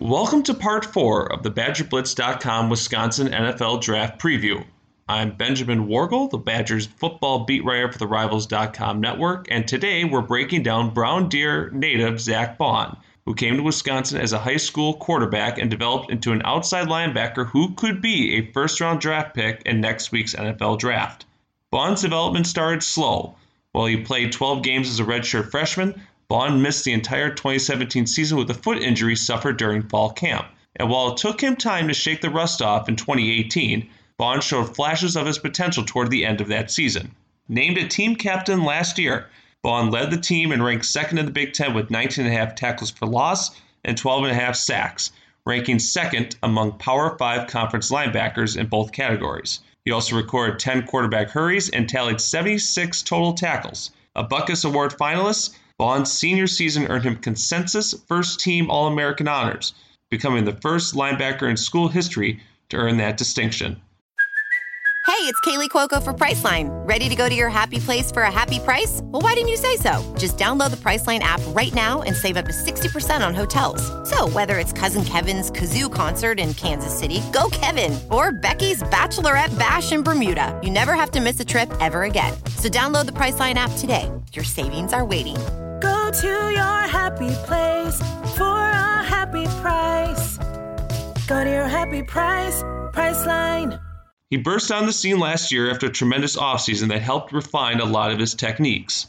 Welcome to part four of the BadgerBlitz.com Wisconsin NFL Draft Preview. I'm Benjamin Wargle, the Badgers football beat writer for the Rivals.com network, and today we're breaking down Brown Deer native Zack Baun, who came to Wisconsin as a high school quarterback and developed into an outside linebacker who could be a first round draft pick in next week's NFL draft. Baun's development started slow. While he played 12 games as a redshirt freshman, Baun missed the entire 2017 season with a foot injury suffered during fall camp. And while it took him time to shake the rust off in 2018, Baun showed flashes of his potential toward the end of that season. Named a team captain last year, Baun led the team and ranked second in the Big Ten with 19.5 tackles for loss and 12.5 sacks, ranking second among Power 5 conference linebackers in both categories. He also recorded 10 quarterback hurries and tallied 76 total tackles. A Butkus Award finalist, Baun's senior season earned him consensus first team All American honors, becoming the first linebacker in school history to earn that distinction. Hey, it's Kaley Cuoco for Priceline. Ready to go to your happy place for a happy price? Well, why didn't you say so? Just download the Priceline app right now and save up to 60% on hotels. So, whether it's Cousin Kevin's Kazoo concert in Kansas City, go Kevin, or Becky's Bachelorette Bash in Bermuda, you never have to miss a trip ever again. So, download the Priceline app today. Your savings are waiting. Go to your happy place for a happy price. Go to your happy price, Priceline. He burst on the scene last year after a tremendous offseason that helped refine a lot of his techniques.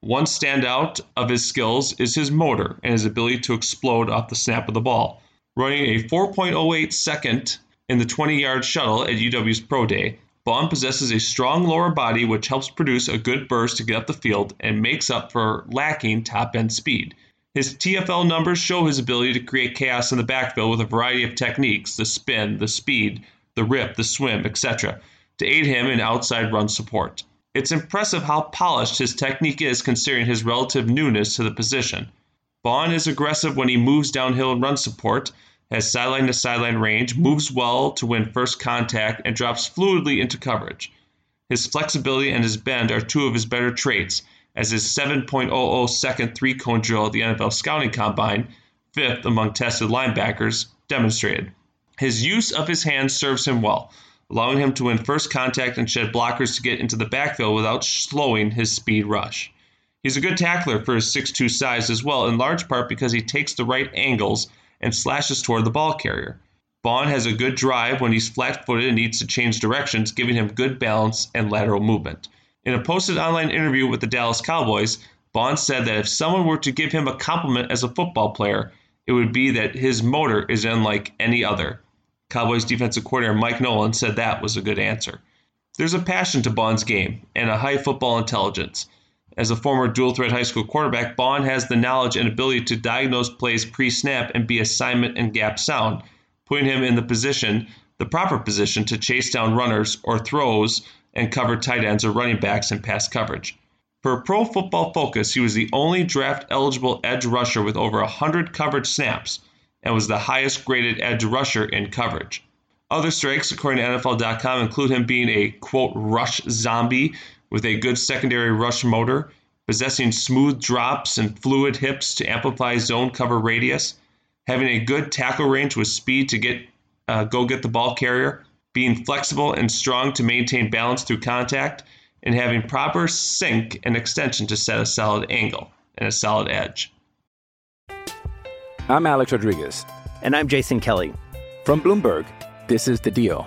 One standout of his skills is his motor and his ability to explode off the snap of the ball. Running a 4.08 second in the 20 yard shuttle at UW's Pro Day, Baun possesses a strong lower body which helps produce a good burst to get up the field and makes up for lacking top end speed. His TFL numbers show his ability to create chaos in the backfield with a variety of techniques the spin, the speed, the rip, the swim, etc., to aid him in outside run support. It's impressive how polished his technique is considering his relative newness to the position. Baun is aggressive when he moves downhill in run support, has sideline to sideline range, moves well to win first contact, and drops fluidly into coverage. His flexibility and his bend are two of his better traits, as his 7.00 second three cone drill at the NFL Scouting Combine, fifth among tested linebackers, demonstrated. His use of his hands serves him well, allowing him to win first contact and shed blockers to get into the backfield without slowing his speed rush. He's a good tackler for his 6'2 size as well, in large part because he takes the right angles and slashes toward the ball carrier. Baun has a good drive when he's flat footed and needs to change directions, giving him good balance and lateral movement. In a posted online interview with the Dallas Cowboys, Baun said that if someone were to give him a compliment as a football player, it would be that his motor is unlike any other. Cowboys defensive coordinator Mike Nolan said that was a good answer. There's a passion to Baun's game and a high football intelligence. As a former dual threat high school quarterback, Baun has the knowledge and ability to diagnose plays pre snap and be assignment and gap sound, putting him in the position, the proper position, to chase down runners or throws and cover tight ends or running backs in pass coverage. For Pro Football Focus, he was the only draft eligible edge rusher with over 100 coverage snaps and was the highest graded edge rusher in coverage. Other strengths, according to NFL.com, include him being a quote rush zombie with a good secondary rush motor, possessing smooth drops and fluid hips to amplify zone cover radius, having a good tackle range with speed to get uh, go get the ball carrier, being flexible and strong to maintain balance through contact, and having proper sink and extension to set a solid angle and a solid edge. I'm Alex Rodriguez. And I'm Jason Kelly. From Bloomberg, this is The Deal.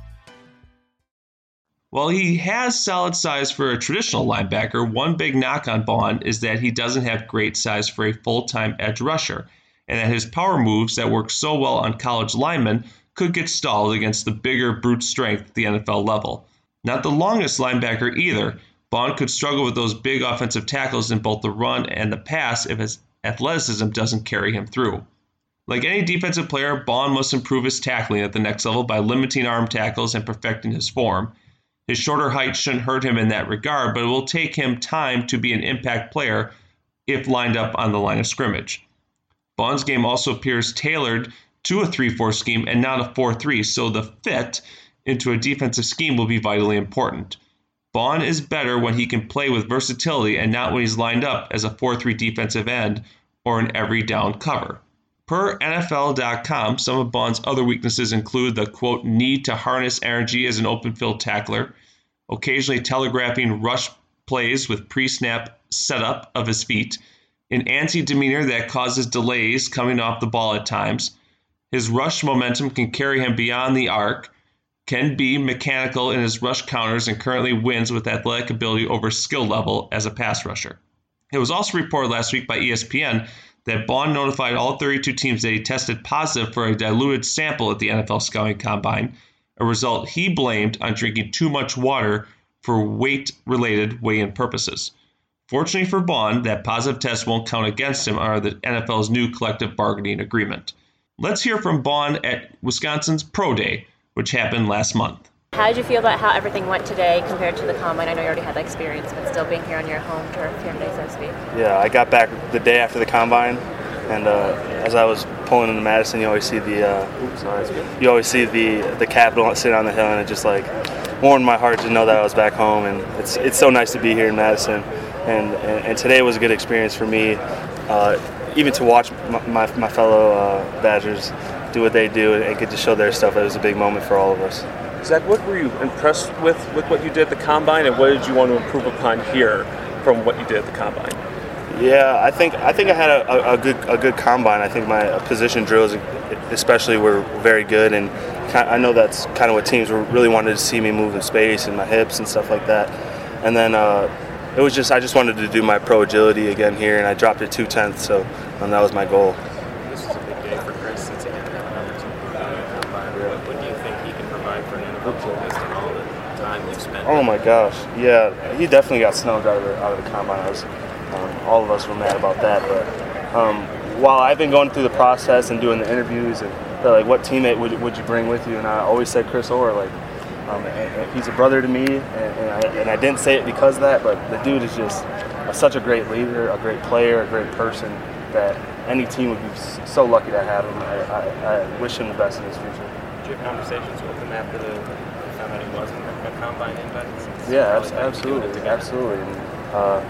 While he has solid size for a traditional linebacker, one big knock on Baun is that he doesn't have great size for a full time edge rusher, and that his power moves that work so well on college linemen could get stalled against the bigger brute strength at the NFL level. Not the longest linebacker either. Baun could struggle with those big offensive tackles in both the run and the pass if his athleticism doesn't carry him through. Like any defensive player, Baun must improve his tackling at the next level by limiting arm tackles and perfecting his form. His shorter height shouldn't hurt him in that regard, but it will take him time to be an impact player if lined up on the line of scrimmage. Baun's game also appears tailored to a 3 4 scheme and not a 4 3, so the fit into a defensive scheme will be vitally important. Baun is better when he can play with versatility and not when he's lined up as a 4 3 defensive end or an every down cover. Per NFL.com, some of Baun's other weaknesses include the quote need to harness energy as an open field tackler, occasionally telegraphing rush plays with pre snap setup of his feet, an antsy demeanor that causes delays coming off the ball at times. His rush momentum can carry him beyond the arc, can be mechanical in his rush counters, and currently wins with athletic ability over skill level as a pass rusher. It was also reported last week by ESPN that Baun notified all 32 teams that he tested positive for a diluted sample at the NFL Scouting Combine, a result he blamed on drinking too much water for weight related weigh in purposes. Fortunately for Baun, that positive test won't count against him under the NFL's new collective bargaining agreement. Let's hear from Baun at Wisconsin's Pro Day, which happened last month. How did you feel about how everything went today compared to the combine? I know you already had that experience, but still being here on your home turf here today, so to speak. Yeah, I got back the day after the combine, and uh, as I was pulling into Madison, you always see the uh, sorry, you always see the the Capitol sitting on the hill, and it just like warmed my heart to know that I was back home, and it's it's so nice to be here in Madison, and and, and today was a good experience for me, uh, even to watch my, my, my fellow uh, Badgers do what they do and get to show their stuff. It was a big moment for all of us. Zack, what were you impressed with with what you did at the combine, and what did you want to improve upon here from what you did at the combine? Yeah, I think I think I had a, a, good a good combine. I think my position drills, especially, were very good, and I know that's kind of what teams were really wanted to see me move in space and my hips and stuff like that. And then uh, it was just I just wanted to do my pro agility again here, and I dropped it two tenths, so that was my goal. This is a big day for Chris since he didn't have an opportunity to combine. What do you think he can provide for an NFL based on all the time you've spent? Oh my gosh, yeah, he definitely got snubbed out of the, combine. Was, um, all of us were mad about that, but um, while I've been going through the process and doing the interviews, and like, "What teammate would, would you bring with you?" and I always said Chris Orr, like. Um, and, and he's a brother to me, and, and, I, and I didn't say it because of that, but the dude is just a, such a great leader, a great player, a great person that any team would be so lucky to have him. I, I, I wish him the best in his future. Did you have conversations with him after the you found out he wasn't a combine invite? Yeah, abs- absolutely, absolutely. And, uh,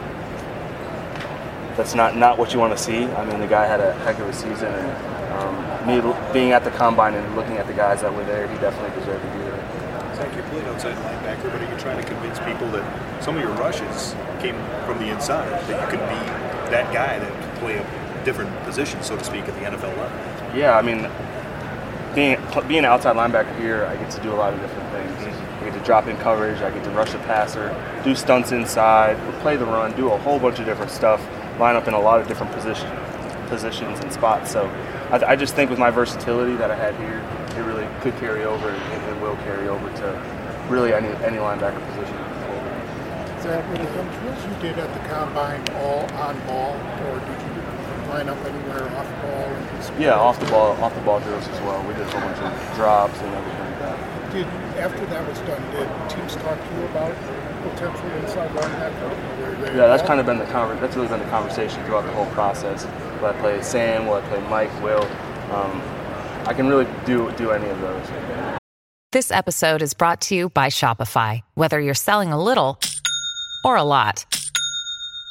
that's not, not what you want to see. I mean, the guy had a heck of a season, and um, me being at the combine and looking at the guys that were there, he definitely deserved to be there. Zack, you're playing outside linebacker, but are you trying to convince people that some of your rushes came from the inside, that you could be that guy that can play a different position, so to speak, at the NFL level? Yeah, I mean, being being an outside linebacker here, I get to do a lot of different things. I get to drop in coverage, I get to rush the passer, do stunts inside, play the run, do a whole bunch of different stuff, line up in a lot of different position, positions and spots. So I, I just think with my versatility that I had here, it really could carry over and it will carry over to really any any linebacker position. Zack, when it comes to what you did at the combine, all on ball, or did you line up anywhere off the ball? Yeah, off the ball, off the ball drills as well. We did a whole bunch of drops and everything like that. Did after that was done, did teams talk to you about potentially inside linebacker? Yeah, that's kind of been the conver- that's really been the conversation throughout the whole process. Will I play Sam? Will I play Mike? Will? Um, I can really do do any of those. This episode is brought to you by Shopify. Whether you're selling a little or a lot,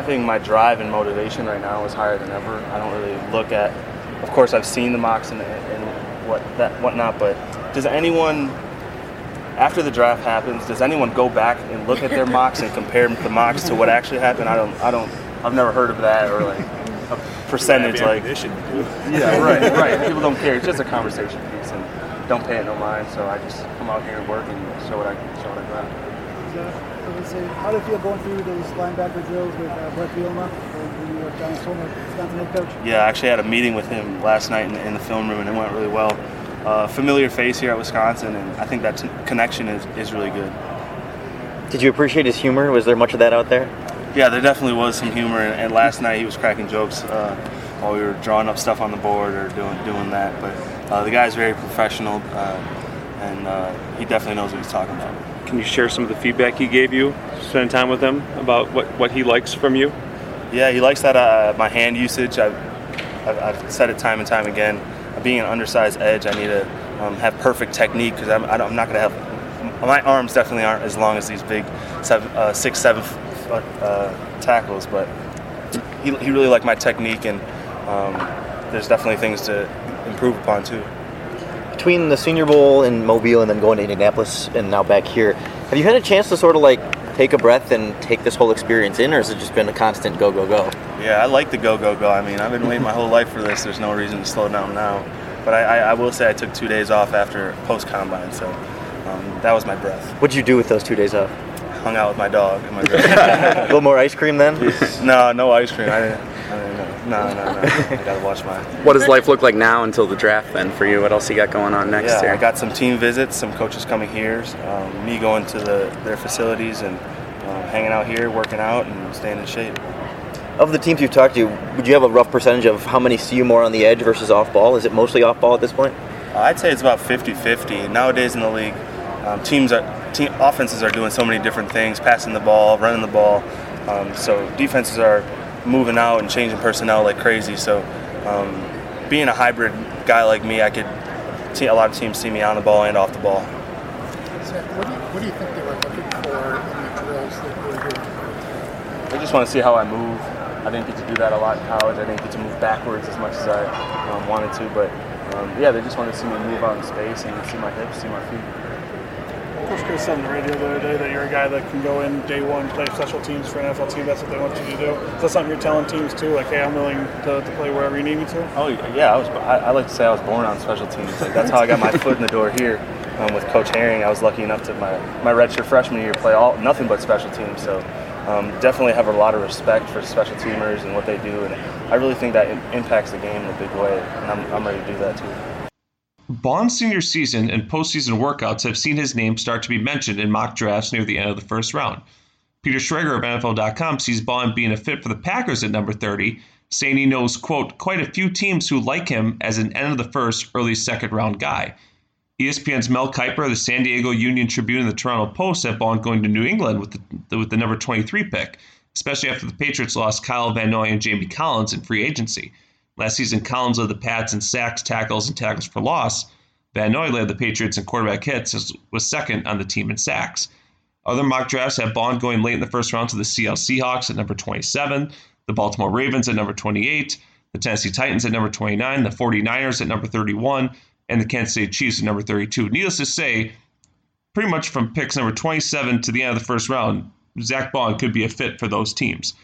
I think my drive and motivation right now is higher than ever. I don't really look at. Of course, I've seen the mocks and, and what that whatnot, but does anyone after the draft happens, does anyone go back and look at their mocks and compare the mocks to what actually happened? I don't. I don't. I've never heard of that or like a percentage like. Yeah, right, right. People don't care. It's just a conversation piece and don't pay it no mind. So I just come out here and work and show what I show what I got. I was say, how do you feel going through those linebacker drills with uh, Bret Bielema, the New York Giants former Wisconsin head coach? Yeah, I actually had a meeting with him last night in, in the film room, and it went really well. Uh, familiar face here at Wisconsin, and I think that t- connection is, is really good. Did you appreciate his humor? Was there much of that out there? Yeah, there definitely was some humor, and, and last night he was cracking jokes uh, while we were drawing up stuff on the board or doing doing that. But uh, the guy's very professional, uh, and uh, he definitely knows what he's talking about. Can you share some of the feedback he gave you, spending time with him, about what, what he likes from you? Yeah, he likes that uh, my hand usage. I've, I've, I've said it time and time again. Being an undersized edge, I need to um, have perfect technique because I'm, I'm not going to have. My arms definitely aren't as long as these big seven, uh, six, seven foot uh, tackles, but he, he really liked my technique, and um, there's definitely things to improve upon too. Between the Senior Bowl in Mobile and then going to Indianapolis and now back here, have you had a chance to sort of like take a breath and take this whole experience in, or has it just been a constant go, go, go? Yeah, I like the go, go, go. I mean, I've been waiting my whole life for this. There's no reason to slow down now. But I, I, I will say I took two days off after post combine, so um, that was my breath. What'd you do with those two days off? Hung out with my dog and my girl. a little more ice cream then? no, no ice cream. I didn't. I didn't know. No, no, no. I gotta watch my. What does life look like now until the draft then for you? What else you got going on next yeah, year? I got some team visits, some coaches coming here, um, me going to the, their facilities and um, hanging out here, working out, and staying in shape. Of the teams you've talked to, would you have a rough percentage of how many see you more on the edge versus off ball? Is it mostly off ball at this point? Uh, I'd say it's about 50-50. Nowadays in the league, um, teams are team offenses are doing so many different things, passing the ball, running the ball. Um, so defenses are moving out and changing personnel like crazy. So um, being a hybrid guy like me, I could. Te- a lot of teams see me on the ball and off the ball. Zack, what do you, what do you think they were looking for in the drills that you were doing? I just want to see how I move. I didn't get to do that a lot in college. I didn't get to move backwards as much as I um, wanted to, but um, yeah, they just wanted to see me move out in space and see my hips, see my feet. Coach Chryst on the radio the other day that you're a guy that can go in day one, play special teams for an NFL team. That's what they want you to do. Is that something you're telling teams too? Like, hey, I'm willing to, to play wherever you need me to. Oh yeah, I was. I, I like to say I was born on special teams. Like that's how I got my foot in the door here um, with Coach Haering. I was lucky enough to my my redshirt freshman year play all nothing but special teams. So um, definitely have a lot of respect for special teamers and what they do, and I really think that im- impacts the game in a big way. And I'm, I'm ready to do that too. Baun's senior season and postseason workouts have seen his name start to be mentioned in mock drafts near the end of the first round. Peter Schrager of NFL.com sees Baun being a fit for the Packers at number 30, saying he knows, quote, quite a few teams who like him as an end of the first, early second round guy. ESPN's Mel Kiper, the San Diego Union Tribune, and the Toronto Post have Baun going to New England with the, with the number 23 pick, especially after the Patriots lost Kyle Van Noy and Jamie Collins in free agency. Last season, Collins led the Pats in sacks, tackles, and tackles for loss. Van Noy led the Patriots in quarterback hits, as was second on the team in sacks. Other mock drafts have Baun going late in the first round to the Seattle Seahawks at number 27, the Baltimore Ravens at number 28, the Tennessee Titans at number 29, the 49ers at number 31, and the Kansas City Chiefs at number 32. Needless to say, pretty much from picks number 27 to the end of the first round, Zack Baun could be a fit for those teams.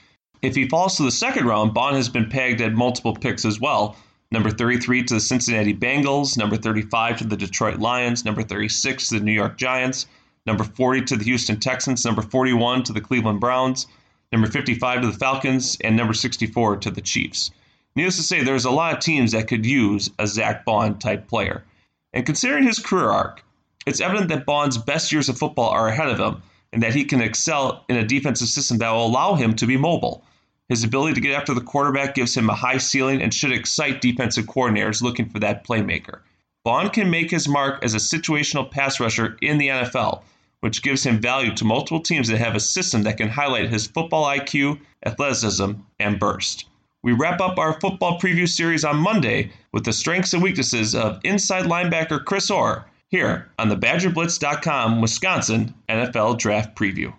If he falls to the second round, Baun has been pegged at multiple picks as well. Number 33 to the Cincinnati Bengals, number 35 to the Detroit Lions, number 36 to the New York Giants, number 40 to the Houston Texans, number 41 to the Cleveland Browns, number 55 to the Falcons, and number 64 to the Chiefs. Needless to say, there's a lot of teams that could use a Zack Baun type player. And considering his career arc, it's evident that Baun's best years of football are ahead of him and that he can excel in a defensive system that will allow him to be mobile. His ability to get after the quarterback gives him a high ceiling and should excite defensive coordinators looking for that playmaker. Baun can make his mark as a situational pass rusher in the NFL, which gives him value to multiple teams that have a system that can highlight his football IQ, athleticism, and burst. We wrap up our football preview series on Monday with the strengths and weaknesses of inside linebacker Chris Orr here on the BadgerBlitz.com Wisconsin NFL Draft Preview.